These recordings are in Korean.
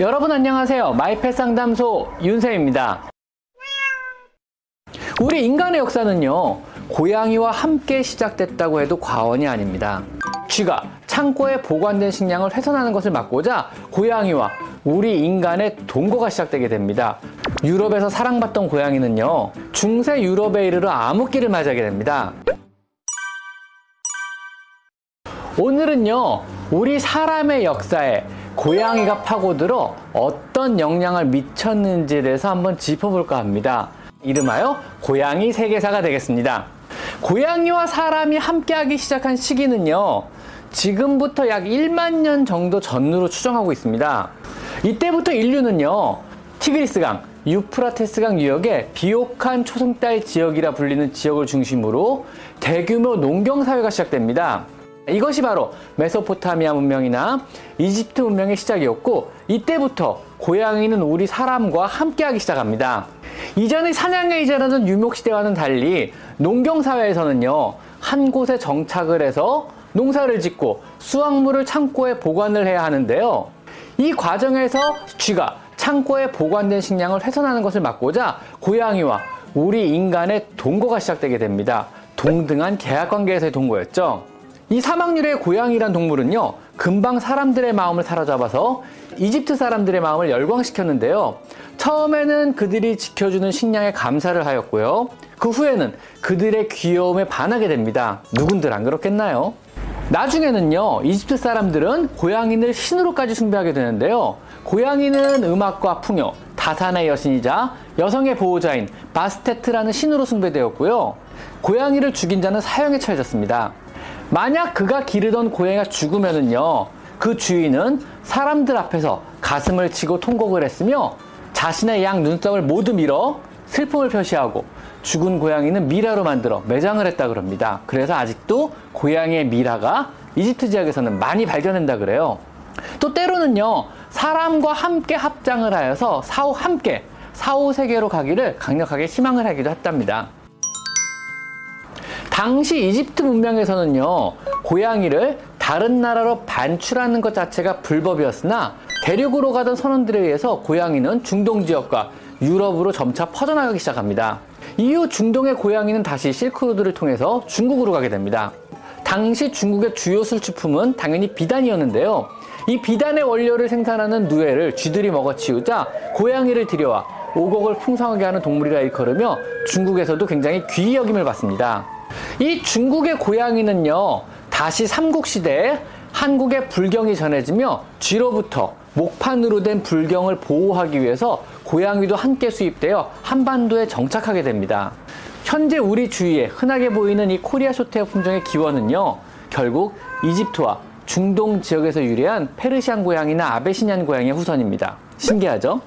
여러분 안녕하세요. 마이펫 상담소 윤쌤입니다. 우리 인간의 역사는요, 고양이와 함께 시작됐다고 해도 과언이 아닙니다. 쥐가 창고에 보관된 식량을 훼손하는 것을 막고자 고양이와 우리 인간의 동거가 시작되게 됩니다. 유럽에서 사랑받던 고양이는요, 중세 유럽에 이르러 암흑기를 맞이하게 됩니다. 오늘은요, 우리 사람의 역사에 고양이가 파고들어 어떤 영향을 미쳤는지에 대해서 한번 짚어볼까 합니다. 이름하여 고양이 세계사가 되겠습니다. 고양이와 사람이 함께하기 시작한 시기는요, 지금부터 약 1만 년 정도 전으로 추정하고 있습니다. 이때부터 인류는요, 티그리스강, 유프라테스강 유역의 비옥한 초승달 지역이라 불리는 지역을 중심으로 대규모 농경사회가 시작됩니다. 이것이 바로 메소포타미아 문명이나 이집트 문명의 시작이었고 이때부터 고양이는 우리 사람과 함께하기 시작합니다. 이전의 사냥의 이자라는 유목시대와는 달리 농경사회에서는요 한 곳에 정착을 해서 농사를 짓고 수확물을 창고에 보관을 해야 하는데요. 이 과정에서 쥐가 창고에 보관된 식량을 훼손하는 것을 막고자 고양이와 우리 인간의 동거가 시작되게 됩니다. 동등한 계약 관계에서의 동거였죠. 이 사막유래의 고양이란 동물은요, 금방 사람들의 마음을 사로잡아서 이집트 사람들의 마음을 열광시켰는데요. 처음에는 그들이 지켜주는 식량에 감사를 하였고요. 그 후에는 그들의 귀여움에 반하게 됩니다. 누군들 안 그렇겠나요? 나중에는요, 이집트 사람들은 고양이를 신으로까지 숭배하게 되는데요. 고양이는 음악과 풍요, 다산의 여신이자 여성의 보호자인 바스테트라는 신으로 숭배되었고요. 고양이를 죽인 자는 사형에 처해졌습니다. 만약 그가 기르던 고양이가 죽으면은요, 그 주인은 사람들 앞에서 가슴을 치고 통곡을 했으며 자신의 양 눈썹을 모두 밀어 슬픔을 표시하고 죽은 고양이는 미라로 만들어 매장을 했다 그럽니다. 그래서 아직도 고양이의 미라가 이집트 지역에서는 많이 발견된다 그래요. 또 때로는요, 사람과 함께 합장을 하여서 사후 함께 사후 세계로 가기를 강력하게 희망을 하기도 했답니다. 당시 이집트 문명에서는요, 고양이를 다른 나라로 반출하는 것 자체가 불법이었으나 대륙으로 가던 선원들에 의해서 고양이는 중동 지역과 유럽으로 점차 퍼져나가기 시작합니다. 이후 중동의 고양이는 다시 실크로드를 통해서 중국으로 가게 됩니다. 당시 중국의 주요 술취품은 당연히 비단이었는데요. 이 비단의 원료를 생산하는 누에를 쥐들이 먹어치우자 고양이를 들여와 오곡을 풍성하게 하는 동물이라 일컬으며 중국에서도 굉장히 귀히 여김을 받습니다. 이 중국의 고양이는요, 다시 삼국시대에 한국의 불경이 전해지며 쥐로부터 목판으로 된 불경을 보호하기 위해서 고양이도 함께 수입되어 한반도에 정착하게 됩니다. 현재 우리 주위에 흔하게 보이는 이 코리아 쇼테어 품종의 기원은요, 결국 이집트와 중동 지역에서 유래한 페르시안 고양이나 아베시니안 고양이의 후손입니다. 신기하죠?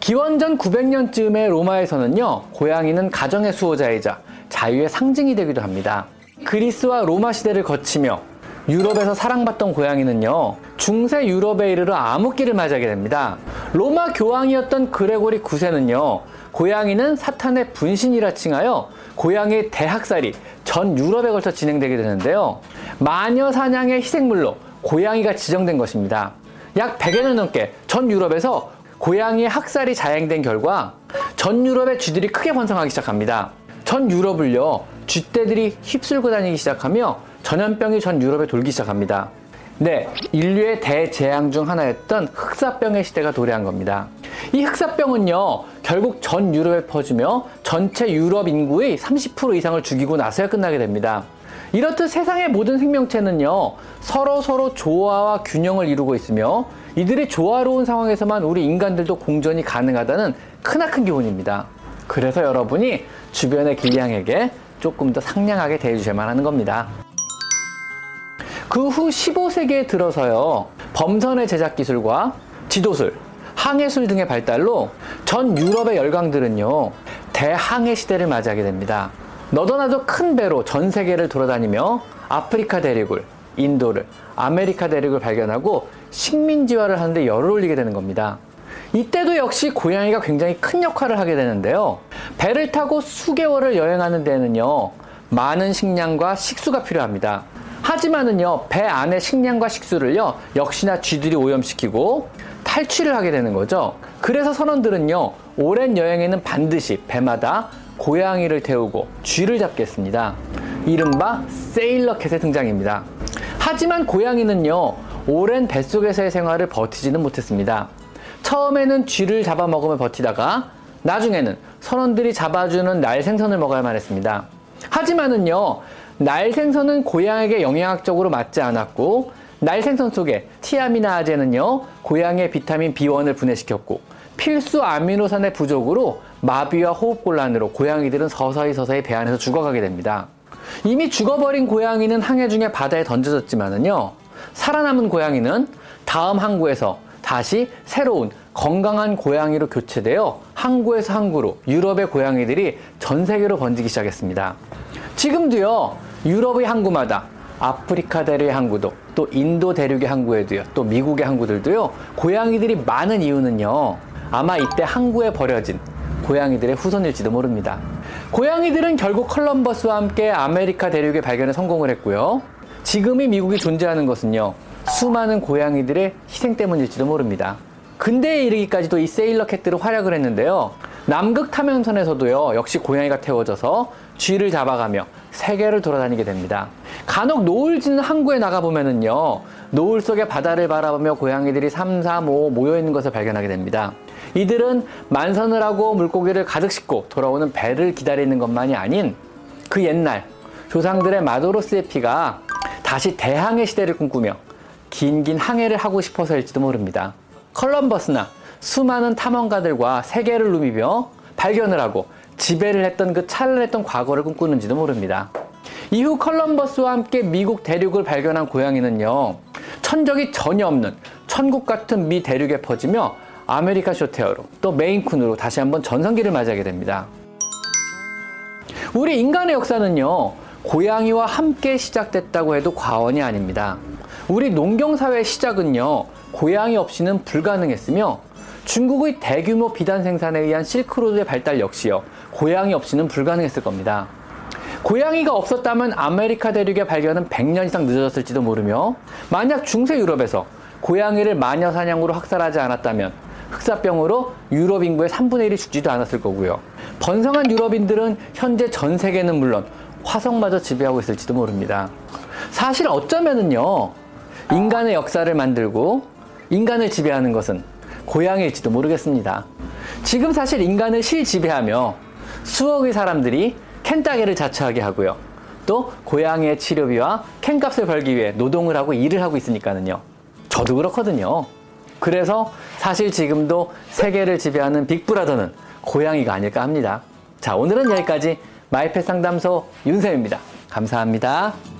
기원전 900년쯤의 로마에서는요, 고양이는 가정의 수호자이자 자유의 상징이 되기도 합니다. 그리스와 로마 시대를 거치며 유럽에서 사랑받던 고양이는요, 중세 유럽에 이르러 암흑기를 맞이하게 됩니다. 로마 교황이었던 그레고리 9세는요, 고양이는 사탄의 분신이라 칭하여 고양이의 대학살이 전 유럽에 걸쳐 진행되게 되는데요. 마녀 사냥의 희생물로 고양이가 지정된 것입니다. 약 100여 년 넘게 전 유럽에서 고양이의 학살이 자행된 결과 전 유럽의 쥐들이 크게 번성하기 시작합니다. 전 유럽을요, 쥐떼들이 휩쓸고 다니기 시작하며 전염병이 전 유럽에 돌기 시작합니다. 네, 인류의 대재앙 중 하나였던 흑사병의 시대가 도래한 겁니다. 이 흑사병은요, 결국 전 유럽에 퍼지며 전체 유럽 인구의 30% 이상을 죽이고 나서야 끝나게 됩니다. 이렇듯 세상의 모든 생명체는요, 서로 서로 조화와 균형을 이루고 있으며 이들의 조화로운 상황에서만 우리 인간들도 공존이 가능하다는 크나큰 교훈입니다. 그래서 여러분이 주변의 길냥에게 조금 더 상냥하게 대해주셔야만 하는 겁니다. 그 후 15세기에 들어서요, 범선의 제작 기술과 지도술, 항해술 등의 발달로 전 유럽의 열강들은요, 대항해 시대를 맞이하게 됩니다. 너도나도 큰 배로 전 세계를 돌아다니며 아프리카 대륙을, 인도를, 아메리카 대륙을 발견하고 식민지화를 하는데 열을 올리게 되는 겁니다. 이때도 역시 고양이가 굉장히 큰 역할을 하게 되는데요. 배를 타고 수개월을 여행하는 데는요, 많은 식량과 식수가 필요합니다. 하지만은요, 배 안에 식량과 식수를요, 역시나 쥐들이 오염시키고 탈취를 하게 되는 거죠. 그래서 선원들은요, 오랜 여행에는 반드시 배마다 고양이를 태우고 쥐를 잡겠습니다. 이른바 세일러캣의 등장입니다. 하지만 고양이는요, 오랜 뱃속에서의 생활을 버티지는 못했습니다. 처음에는 쥐를 잡아먹으며 버티다가 나중에는 선원들이 잡아주는 날 생선을 먹어야만 했습니다. 하지만은요, 날 생선은 고양이에게 영양학적으로 맞지 않았고, 날 생선 속에 티아미나아제는요, 고양이의 비타민 B1을 분해시켰고, 필수 아미노산의 부족으로 마비와 호흡곤란으로 고양이들은 서서히 서서히 배 안에서 죽어가게 됩니다. 이미 죽어버린 고양이는 항해 중에 바다에 던져졌지만은요, 살아남은 고양이는 다음 항구에서 다시 새로운 건강한 고양이로 교체되어 항구에서 항구로 유럽의 고양이들이 전 세계로 번지기 시작했습니다. 지금도요, 유럽의 항구마다 아프리카 대륙의 항구도 또 인도 대륙의 항구에도요, 또 미국의 항구들도요, 고양이들이 많은 이유는요, 아마 이때 항구에 버려진 고양이들의 후손일지도 모릅니다. 고양이들은 결국 컬럼버스와 함께 아메리카 대륙의 발견에 성공을 했고요. 지금의 미국이 존재하는 것은요, 수많은 고양이들의 희생 때문일지도 모릅니다. 근대에 이르기까지도 이 세일러 캣들은 활약을 했는데요. 남극 탐험선에서도요, 역시 고양이가 태워져서 쥐를 잡아가며 세계를 돌아다니게 됩니다. 간혹 노을 지는 항구에 나가보면은요, 노을 속의 바다를 바라보며 고양이들이 3, 4, 5 모여있는 것을 발견하게 됩니다. 이들은 만선을 하고 물고기를 가득 싣고 돌아오는 배를 기다리는 것만이 아닌 그 옛날 조상들의 마도로스의 피가 다시 대항해 시대를 꿈꾸며 긴긴 항해를 하고 싶어서일지도 모릅니다. 컬럼버스나 수많은 탐험가들과 세계를 누비며 발견을 하고 지배를 했던 그 찬란했던 과거를 꿈꾸는지도 모릅니다. 이후 컬럼버스와 함께 미국 대륙을 발견한 고양이는요, 천적이 전혀 없는 천국 같은 미 대륙에 퍼지며 아메리카 Shorthair로 또 Maine Coon으로 다시 한번 전성기를 맞이하게 됩니다. 우리 인간의 역사는요, 고양이와 함께 시작됐다고 해도 과언이 아닙니다. 우리 농경사회의 시작은요, 고양이 없이는 불가능했으며 중국의 대규모 비단 생산에 의한 실크로드의 발달 역시요, 고양이 없이는 불가능했을 겁니다. 고양이가 없었다면 아메리카 대륙의 발견은 100년 이상 늦어졌을지도 모르며 만약 중세 유럽에서 고양이를 마녀 사냥으로 학살하지 않았다면 흑사병으로 유럽 인구의 3분의 1이 죽지도 않았을 거고요. 번성한 유럽인들은 현재 전 세계는 물론 화성마저 지배하고 있을지도 모릅니다. 사실 어쩌면은요, 인간의 역사를 만들고 인간을 지배하는 것은 고양이일지도 모르겠습니다. 지금 사실 인간을 실지배하며 수억의 사람들이 캔따개를 자처하게 하고요. 또 고양이의 치료비와 캔값을 벌기 위해 노동을 하고 일을 하고 있으니까는요. 저도 그렇거든요. 그래서 사실 지금도 세계를 지배하는 빅브라더는 고양이가 아닐까 합니다. 자, 오늘은 여기까지 마이펫 상담소 윤쌤입니다. 감사합니다.